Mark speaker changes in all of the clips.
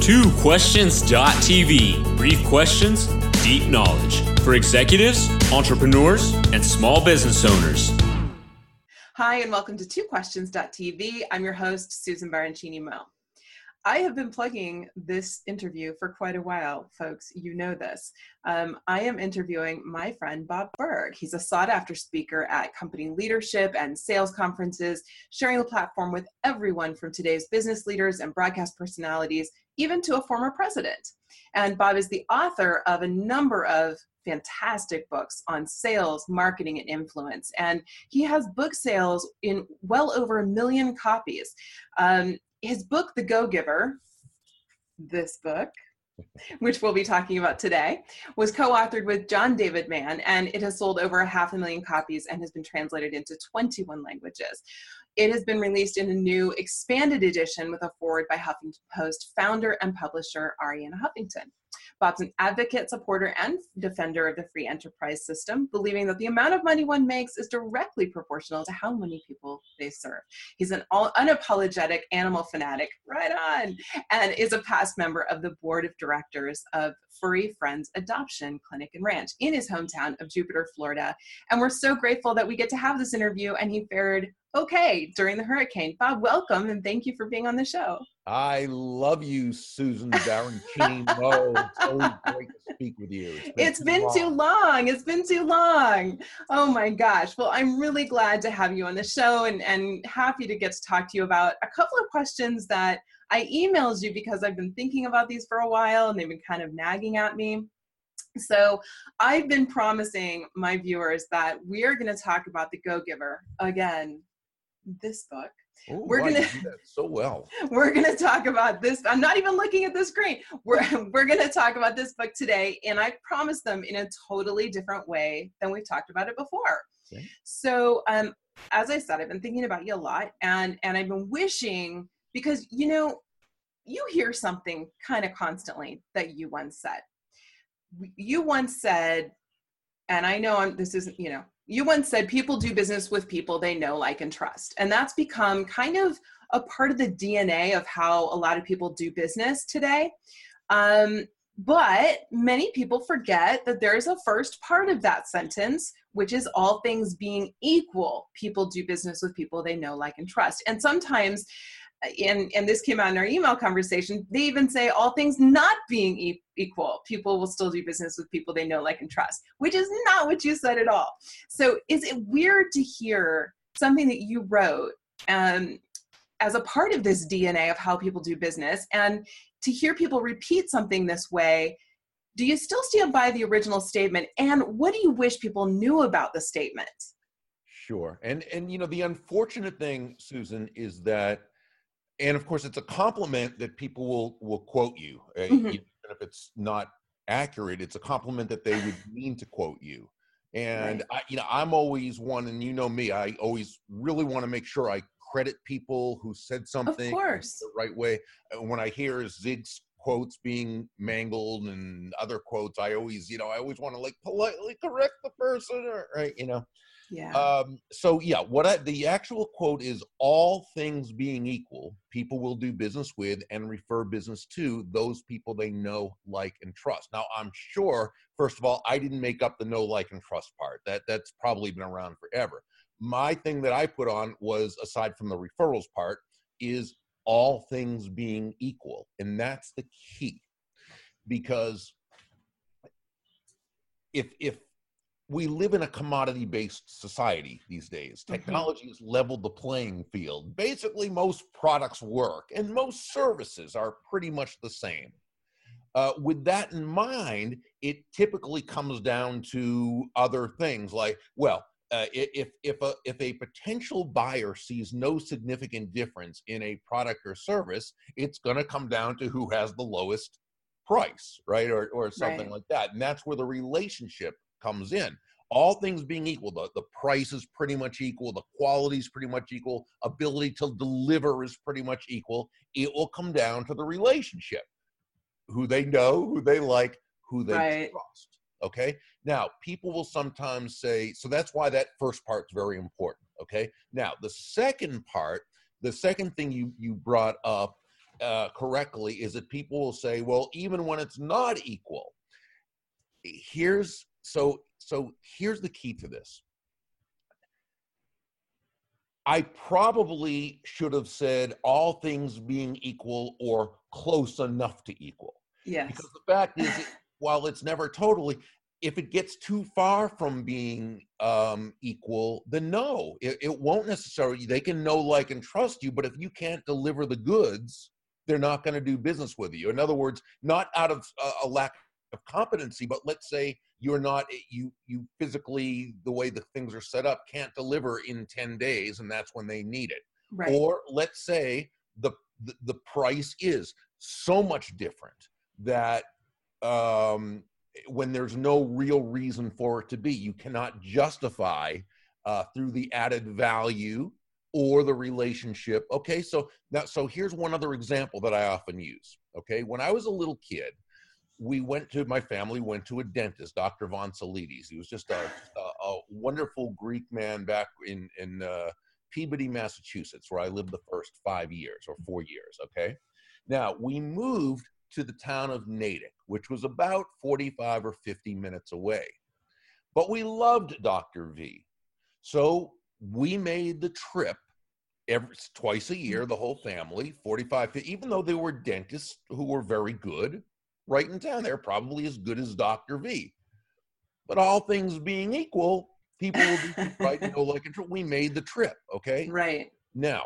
Speaker 1: TwoQuestions.tv. Brief questions, deep knowledge for executives, entrepreneurs, and small business owners.
Speaker 2: Hi, and welcome to TwoQuestions.tv. I'm your host, Susan Baroncini Moe. I have been plugging this interview for quite a while, folks. You know this. Um, I am interviewing my friend Bob Burg. He's a sought after speaker at company leadership and sales conferences, sharing the platform with everyone from today's business leaders and broadcast personalities, even to a former president. And Bob is the author of a number of fantastic books on sales, marketing, and influence. And he has book sales in well over a million copies. Um, his book, The Go Giver, this book, which we'll be talking about today, was co authored with John David Mann, and it has sold over a half a million copies and has been translated into 21 languages. It has been released in a new expanded edition with a foreword by Huffington Post founder and publisher Arianna Huffington. Bob's an advocate, supporter, and defender of the free enterprise system, believing that the amount of money one makes is directly proportional to how many people they serve. He's an unapologetic animal fanatic, right on, and is a past member of the board of directors of Furry Friends Adoption Clinic and Ranch in his hometown of Jupiter, Florida. And we're so grateful that we get to have this interview, and he fared okay during the hurricane. Bob, welcome, and thank you for being on the show.
Speaker 3: I love you, Susan Baroncini Moe. Oh, it's always great to speak with you.
Speaker 2: It's been, it's too, been long. too long. It's been too long. Oh my gosh. Well, I'm really glad to have you on the show and, and happy to get to talk to you about a couple of questions that I emailed you because I've been thinking about these for a while and they've been kind of nagging at me. So I've been promising my viewers that we are going to talk about the Go Giver again, this book
Speaker 3: Ooh, we're gonna so well.
Speaker 2: We're gonna talk about this. I'm not even looking at the screen. We're we're gonna talk about this book today, and I promise them in a totally different way than we've talked about it before. Okay. So, um, as I said, I've been thinking about you a lot, and and I've been wishing because you know, you hear something kind of constantly that you once said. You once said, and I know I'm, this isn't you know you once said people do business with people they know, like, and trust. And that's become kind of a part of the DNA of how a lot of people do business today. Um, but many people forget that there's a first part of that sentence, which is all things being equal. People do business with people they know, like, and trust. And sometimes and and this came out in our email conversation they even say all things not being e- equal people will still do business with people they know like and trust which is not what you said at all. So is it weird to hear something that you wrote um, as a part of this dna of how people do business and to hear people repeat something this way do you still stand by the original statement? And what do you wish people knew about the statement?
Speaker 3: Sure. And and you know the unfortunate thing susan is that and of course it's a compliment that people will will quote you uh, mm-hmm. even if it's not accurate it's a compliment that they would mean to quote you and right. I, you know i'm always one and you know me i always really want to make sure i credit people who said something
Speaker 2: the
Speaker 3: right way when i hear zig's quotes being mangled and other quotes i always you know i always want to like politely correct the person or right you know
Speaker 2: yeah.
Speaker 3: Um, so yeah, what I, the actual quote is: "All things being equal, people will do business with and refer business to those people they know, like, and trust." Now, I'm sure, first of all, I didn't make up the know, like, and trust part. That that's probably been around forever. My thing that I put on was, aside from the referrals part, is all things being equal, and that's the key, because if if we live in a commodity based society these days. Mm-hmm. Technology has leveled the playing field. Basically, most products work and most services are pretty much the same. Uh, with that in mind, it typically comes down to other things like, well, uh, if if a if a potential buyer sees no significant difference in a product or service, it's going to come down to who has the lowest price, right, or or something right. like that, and that's where the relationship comes in. All things being equal, the, the price is pretty much equal, the quality is pretty much equal, ability to deliver is pretty much equal. It will come down to the relationship who they know, who they like, who they right. trust. Okay. Now, people will sometimes say, so that's why that first part is very important. Okay. Now, the second part, the second thing you, you brought up uh, correctly is that people will say, well, even when it's not equal, here's so so here's the key to this. I probably should have said all things being equal or close enough to equal.
Speaker 2: Yes.
Speaker 3: Because the fact is, while it's never totally, if it gets too far from being um, equal, then no, it, it, won't necessarily. They can know, like, and trust you, but if you can't deliver the goods, they're not going to do business with you. In other words, not out of a, a lack of competency, but let's say you're not you you physically the way the things are set up can't deliver in 10 days, and that's when they need it.
Speaker 2: Right.
Speaker 3: Or let's say the, the the price is so much different that um, when there's no real reason for it to be. You cannot justify uh, through the added value or the relationship. Okay, so now, so here's one other example that I often use. Okay, when I was a little kid, we went to my family went to a dentist, Dr. Von Salides. He was just a, a, a wonderful Greek man back in in uh, Peabody, Massachusetts, where I lived the first five years or four years. Okay, now we moved to the town of Natick, which was about 45 or 50 minutes away. But we loved Dr. V. So we made the trip every, twice a year, the whole family, 45, even though they were dentists who were very good, right in town. They're probably as good as Dr. V. But all things being equal, people will be right to go like. We made the trip, okay?
Speaker 2: Right.
Speaker 3: Now,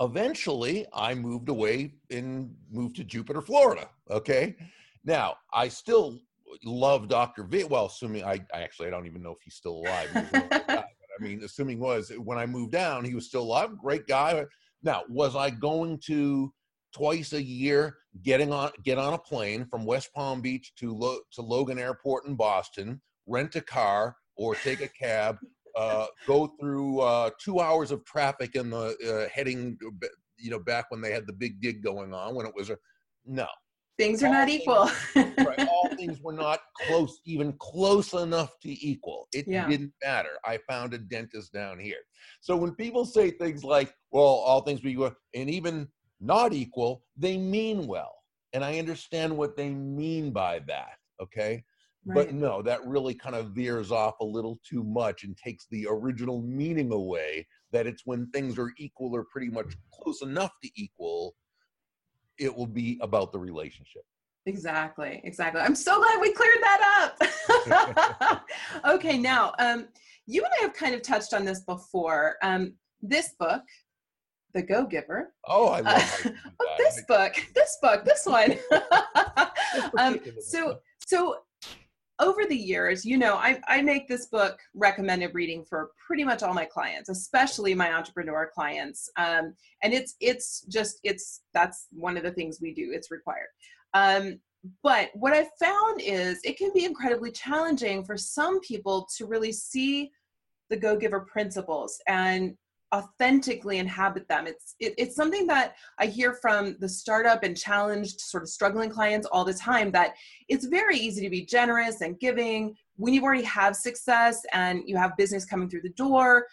Speaker 3: eventually I moved away and moved to Jupiter, Florida. Okay. Now I still love Dr. V. Well, assuming I, I actually I don't even know if he's still alive. I mean, assuming was when I moved down, he was still alive. Great guy. Now, was I going to twice a year getting on get on a plane from West Palm Beach to Lo, to Logan Airport in Boston, rent a car or take a cab uh, go through uh, two hours of traffic in the uh, heading, you know, back when they had the big dig going on, when it was a no.
Speaker 2: Things are all not things, equal.
Speaker 3: right, all things were not close, even close enough to equal. It yeah. didn't matter. I found a dentist down here. So when people say things like, well, all things being equal, and even not equal, they mean well. And I understand what they mean by that. Okay. Right. But no, that really kind of veers off a little too much and takes the original meaning away that it's when things are equal or pretty much close enough to equal, it will be about the relationship.
Speaker 2: Exactly, exactly. I'm so glad we cleared that up. okay, now, um, you and I have kind of touched on this before. Um, this book, The Go Giver.
Speaker 3: Oh, I love
Speaker 2: uh, this book, this book, this one. um, so, so over the years, you know, I, I make this book recommended reading for pretty much all my clients, especially my entrepreneur clients. Um, and it's it's just it's that's one of the things we do. It's required. Um, but what I've found is it can be incredibly challenging for some people to really see the go giver principles and authentically inhabit them. It's it, it's something that I hear from the startup and challenged sort of struggling clients all the time that it's very easy to be generous and giving when you already have success and you have business coming through the door.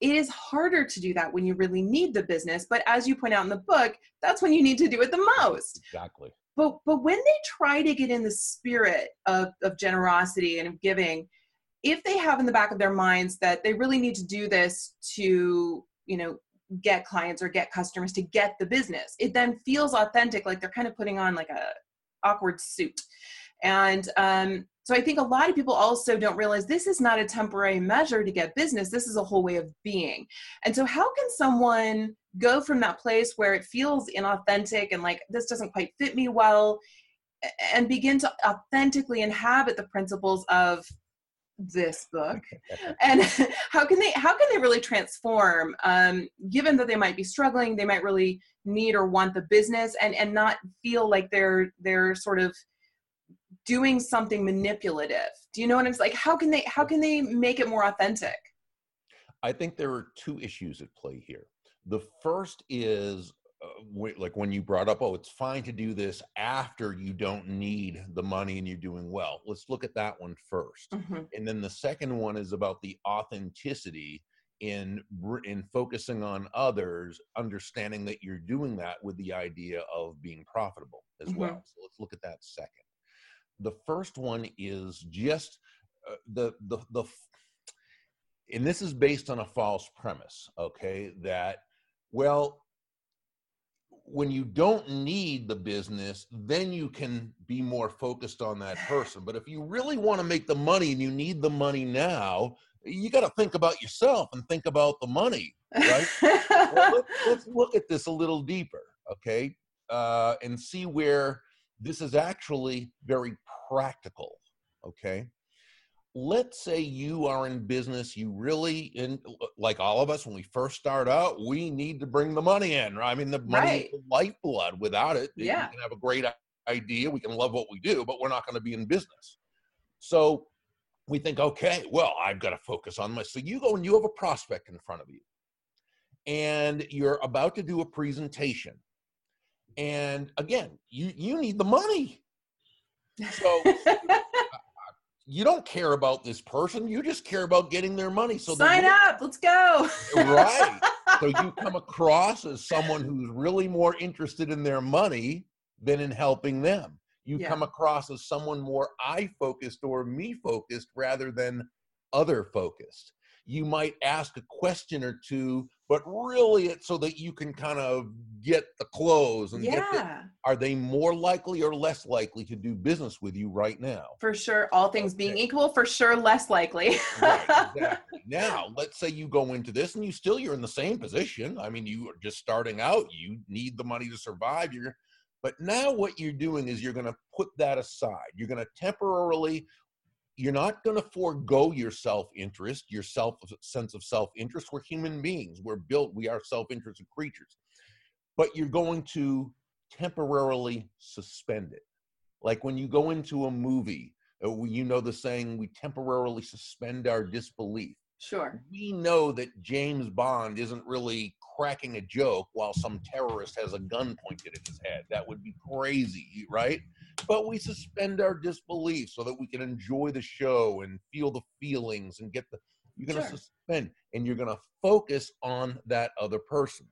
Speaker 2: It is harder to do that when you really need the business, but as you point out in the book, that's when you need to do it the most.
Speaker 3: Exactly.
Speaker 2: But but when they try to get in the spirit of, of generosity and of giving, if they have in the back of their minds that they really need to do this to you know get clients or get customers to get the business it then feels authentic like they're kind of putting on like a awkward suit. And um, so i think a lot of people also don't realize this is not a temporary measure to get business this is a whole way of being. And so how can someone go from that place where it feels inauthentic and like this doesn't quite fit me well and begin to authentically inhabit the principles of this book and how can they how can they really transform um, given that they might be struggling they might really need or want the business and and not feel like they're they're sort of doing something manipulative? Do you know what i'm like how can they how can they make it more authentic?
Speaker 3: I think there are two issues at play here. The first is like when you brought up, oh, it's fine to do this after you don't need the money and you're doing well. Let's look at that one first. mm-hmm. And then the second one is about the authenticity in in focusing on others understanding that you're doing that with the idea of being profitable as
Speaker 2: Mhm.
Speaker 3: well so let's look at that second the first one is just uh, the the the and this is based on a false premise okay that well when you don't need the business then you can be more focused on that person. But if you really want to make the money and you need the money now you got to think about yourself and think about the money right? Well, let's, let's look at this a little deeper, okay, uh, and see where this is actually very practical, okay. Let's say you are in business, you really, in like all of us, when we first start out, we need to bring the money in. Right? I mean, the money
Speaker 2: Right.
Speaker 3: is the lifeblood. Without it,
Speaker 2: Yeah.
Speaker 3: we can have a great idea, we can love what we do, but we're not going to be in business. So we think, okay, well, I've got to focus on my. So you go and you have a prospect in front of you, and you're about to do a presentation, and again, you you need the money. So you don't care about this person; you just care about getting their money. So
Speaker 2: Sign up. Let's go.
Speaker 3: right. So you come across as someone who's really more interested in their money than in helping them. You
Speaker 2: Yeah.
Speaker 3: come across as someone more I focused or me focused rather than other focused. You might ask a question or two, but really it's so that you can kind of get the close and get the,
Speaker 2: yeah,
Speaker 3: are they more likely or less likely to do business with you right now?
Speaker 2: for sure. All things being equal, for sure, less likely.
Speaker 3: right, exactly. Now, let's say you go into this and you still you're in the same position. I mean, you are just starting out. You need the money to survive. You're, but now what you're doing is you're going to put that aside. You're going to temporarily. You're not going to forego your self-interest, your self sense of self-interest. We're human beings. We're built. We are self-interested creatures. But you're going to temporarily suspend it, like when you go into a movie uh, you know the saying we temporarily suspend our disbelief
Speaker 2: sure.
Speaker 3: we know that james bond isn't really cracking a joke while some terrorist has a gun pointed at his head that would be crazy right but we suspend our disbelief so that we can enjoy the show and feel the feelings and get the you're going to
Speaker 2: Sure.
Speaker 3: suspend and you're going to focus on that other person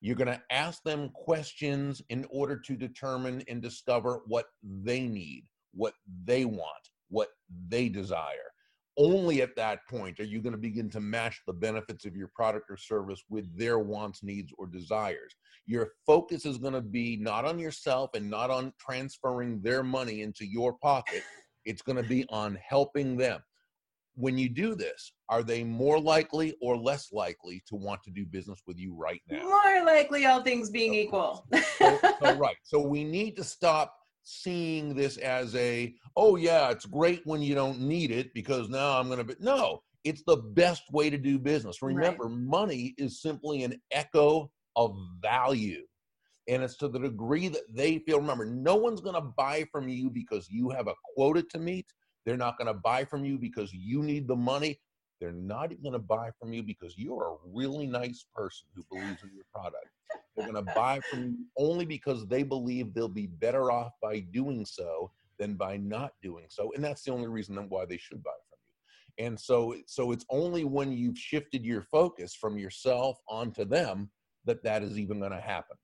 Speaker 3: you're going to ask them questions in order to determine and discover what they need, what they want, what they desire. Only at that point are you going to begin to match the benefits of your product or service with their wants, needs, or desires. Your focus is going to be not on yourself and not on transferring their money into your pocket. It's going to be on helping them. When you do this, are they more likely or less likely to want to do business with you right now?
Speaker 2: More likely, all things being equal.
Speaker 3: so, so right. So we need to stop seeing this as a, oh yeah, it's great when you don't need it because now I'm going to be. No, it's the best way to do business.
Speaker 2: Right.
Speaker 3: Remember, money is simply an echo of value. And it's to the degree that they feel, remember, no one's going to buy from you because you have a quota to meet. They're not going to buy from you because you need the money. They're not even going to buy from you because you're a really nice person who believes in your product. They're going to buy from you only because they believe they'll be better off by doing so than by not doing so, and that's the only reason why they should buy from you. And so, so it's only when you've shifted your focus from yourself onto them that that is even going to happen.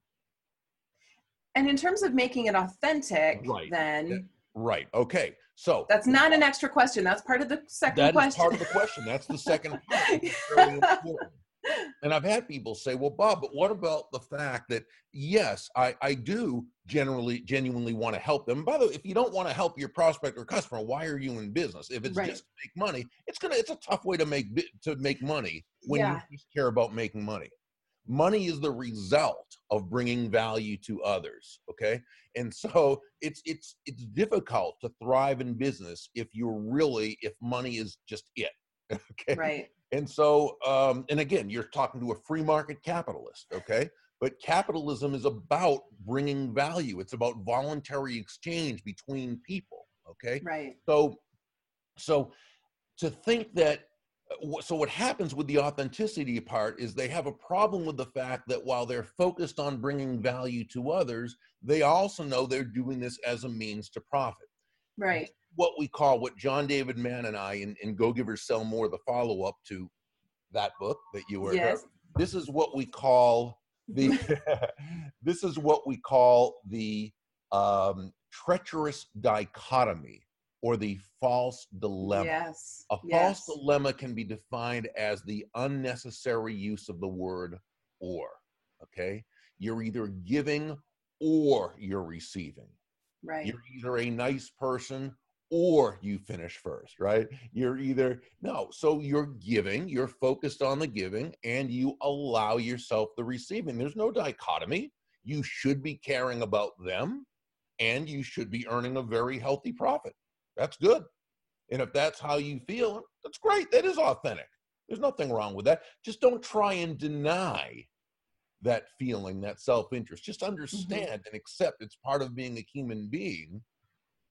Speaker 2: and in terms of making it authentic,
Speaker 3: Right.
Speaker 2: then
Speaker 3: Yeah. Right. Okay. So
Speaker 2: that's not an extra question. That's part of the second
Speaker 3: That
Speaker 2: question.
Speaker 3: That is part of the question. That's the second part. It's very important. And I've had people say, well, Bob, but what about the fact that, yes, I, I do generally, genuinely want to help them. By the way, if you don't want to help your prospect or customer, why are you in business? If it's
Speaker 2: Right.
Speaker 3: just to make money, it's going to, it's a tough way to make, to make money when
Speaker 2: Yeah.
Speaker 3: you just care about making money. Money is the result of bringing value to others. Okay. And so it's, it's, it's difficult to thrive in business if you're really, if money is just it. Okay.
Speaker 2: right.
Speaker 3: And so, um, and again, you're talking to a free market capitalist, okay? But capitalism is about bringing value. It's about voluntary exchange between people, okay?
Speaker 2: Right.
Speaker 3: So, so to think that, uh, so what happens with the authenticity part is they have a problem with the fact that while they're focused on bringing value to others, they also know they're doing this as a means to profit
Speaker 2: Right.
Speaker 3: what we call what John David Mann and I in, in Go Givers Sell More, the follow up to that book that you were.
Speaker 2: Yes.
Speaker 3: This is what we call the. this is what we call the um, treacherous dichotomy or the false dilemma.
Speaker 2: Yes.
Speaker 3: A
Speaker 2: yes.
Speaker 3: false dilemma can be defined as the unnecessary use of the word or. Okay. You're either giving or you're receiving.
Speaker 2: Right.
Speaker 3: You're either a nice person or you finish first, right? You're either, no, so you're giving, you're focused on the giving, and you allow yourself the receiving. There's no dichotomy. You should be caring about them and you should be earning a very healthy profit. That's good. And if that's how you feel, that's great. That is authentic. There's nothing wrong with that. Just don't try and deny that feeling, that self interest. Just understand mm-hmm. and accept it's part of being a human being.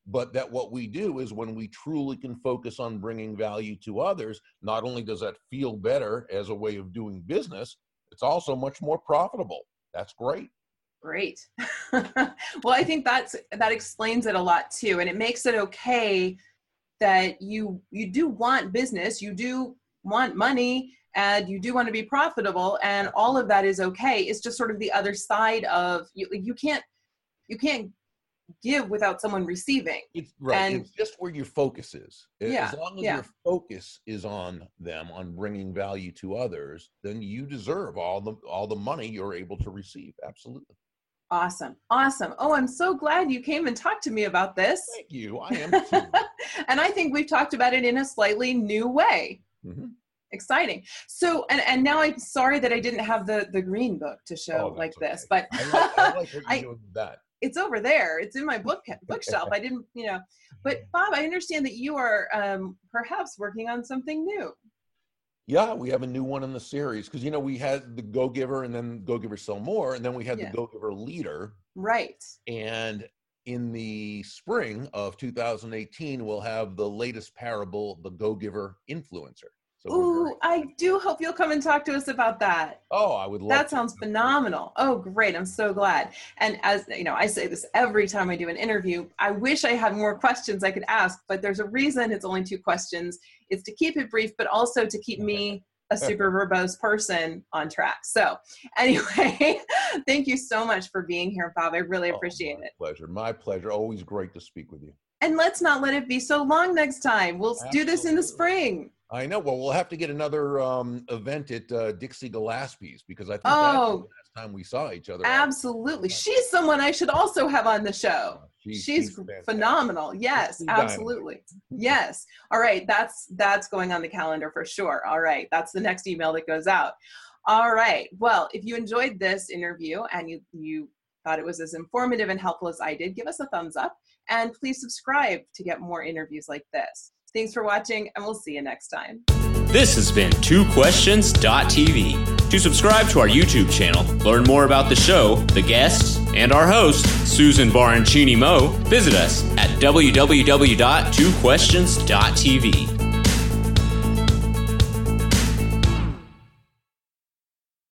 Speaker 3: But that what we do is when we truly can focus on bringing value to others, not only does that feel better as a way of doing business, it's also much more profitable. That's great.
Speaker 2: Great. well, I think that's that explains it a lot too, and it makes it okay that you you do want business, you do want money, and you do want to be profitable, and all of that is okay. It's just sort of the other side of you. You can't you can't give without someone receiving.
Speaker 3: It's right. And, it's just where your focus is.
Speaker 2: Yeah,
Speaker 3: as long as
Speaker 2: yeah.
Speaker 3: your focus is on them, on bringing value to others, then you deserve all the all the money you're able to receive. Absolutely.
Speaker 2: Awesome. Awesome. Oh, I'm so glad you came and talked to me about this.
Speaker 3: Thank you. I am too.
Speaker 2: and I think we've talked about it in a slightly new way. Mm-hmm. Exciting. So, and, and now I'm sorry that I didn't have the, the green book to show oh, like okay. this, but
Speaker 3: I like, I like doing that.
Speaker 2: It's over there. It's in my book bookshelf. I didn't, you know, but Bob, I understand that you are um, perhaps working on something new.
Speaker 3: Yeah, we have a new one in the series because you know we had the Go Giver and then Go Giver Sell More, and then we had yeah. the Go Giver Leader.
Speaker 2: Right.
Speaker 3: And in the spring of 2018, we'll have the latest parable, the Go Giver Influencer.
Speaker 2: So Ooh, I do hope you'll come and talk to us about that.
Speaker 3: Oh, I would love
Speaker 2: that. Sounds phenomenal. Oh, great. I'm so glad. And as you know, I say this every time I do an interview. I wish I had more questions I could ask, but there's a reason it's only two questions. It's to keep it brief, but also to keep me a super verbose person on track. So, anyway, thank you so much for being here, Bob. I really oh, appreciate
Speaker 3: oh,
Speaker 2: it.
Speaker 3: Pleasure. My pleasure. Always great to speak with you.
Speaker 2: And let's not let it be so long next time. We'll Absolutely. do this in the spring.
Speaker 3: I know. Well, we'll have to get another um, event at uh, Dixie Gillespie's because I think
Speaker 2: oh,
Speaker 3: that's the last time we saw each other.
Speaker 2: Absolutely. She's someone I should also have on the show. Uh, she's, she's, she's phenomenal. Yes, absolutely. yes. All right. That's that's going on the calendar for sure. All right. That's the next email that goes out. All right. Well, if you enjoyed this interview and you you thought it was as informative and helpful as I did, give us a thumbs up and please subscribe to get more interviews like this. Thanks for watching, and we'll see you next time.
Speaker 1: This has been Two twoquestions.tv. To subscribe to our YouTube channel, learn more about the show, the guests, and our host, Susan Baroncini Moe, visit us at www.twoquestions.tv.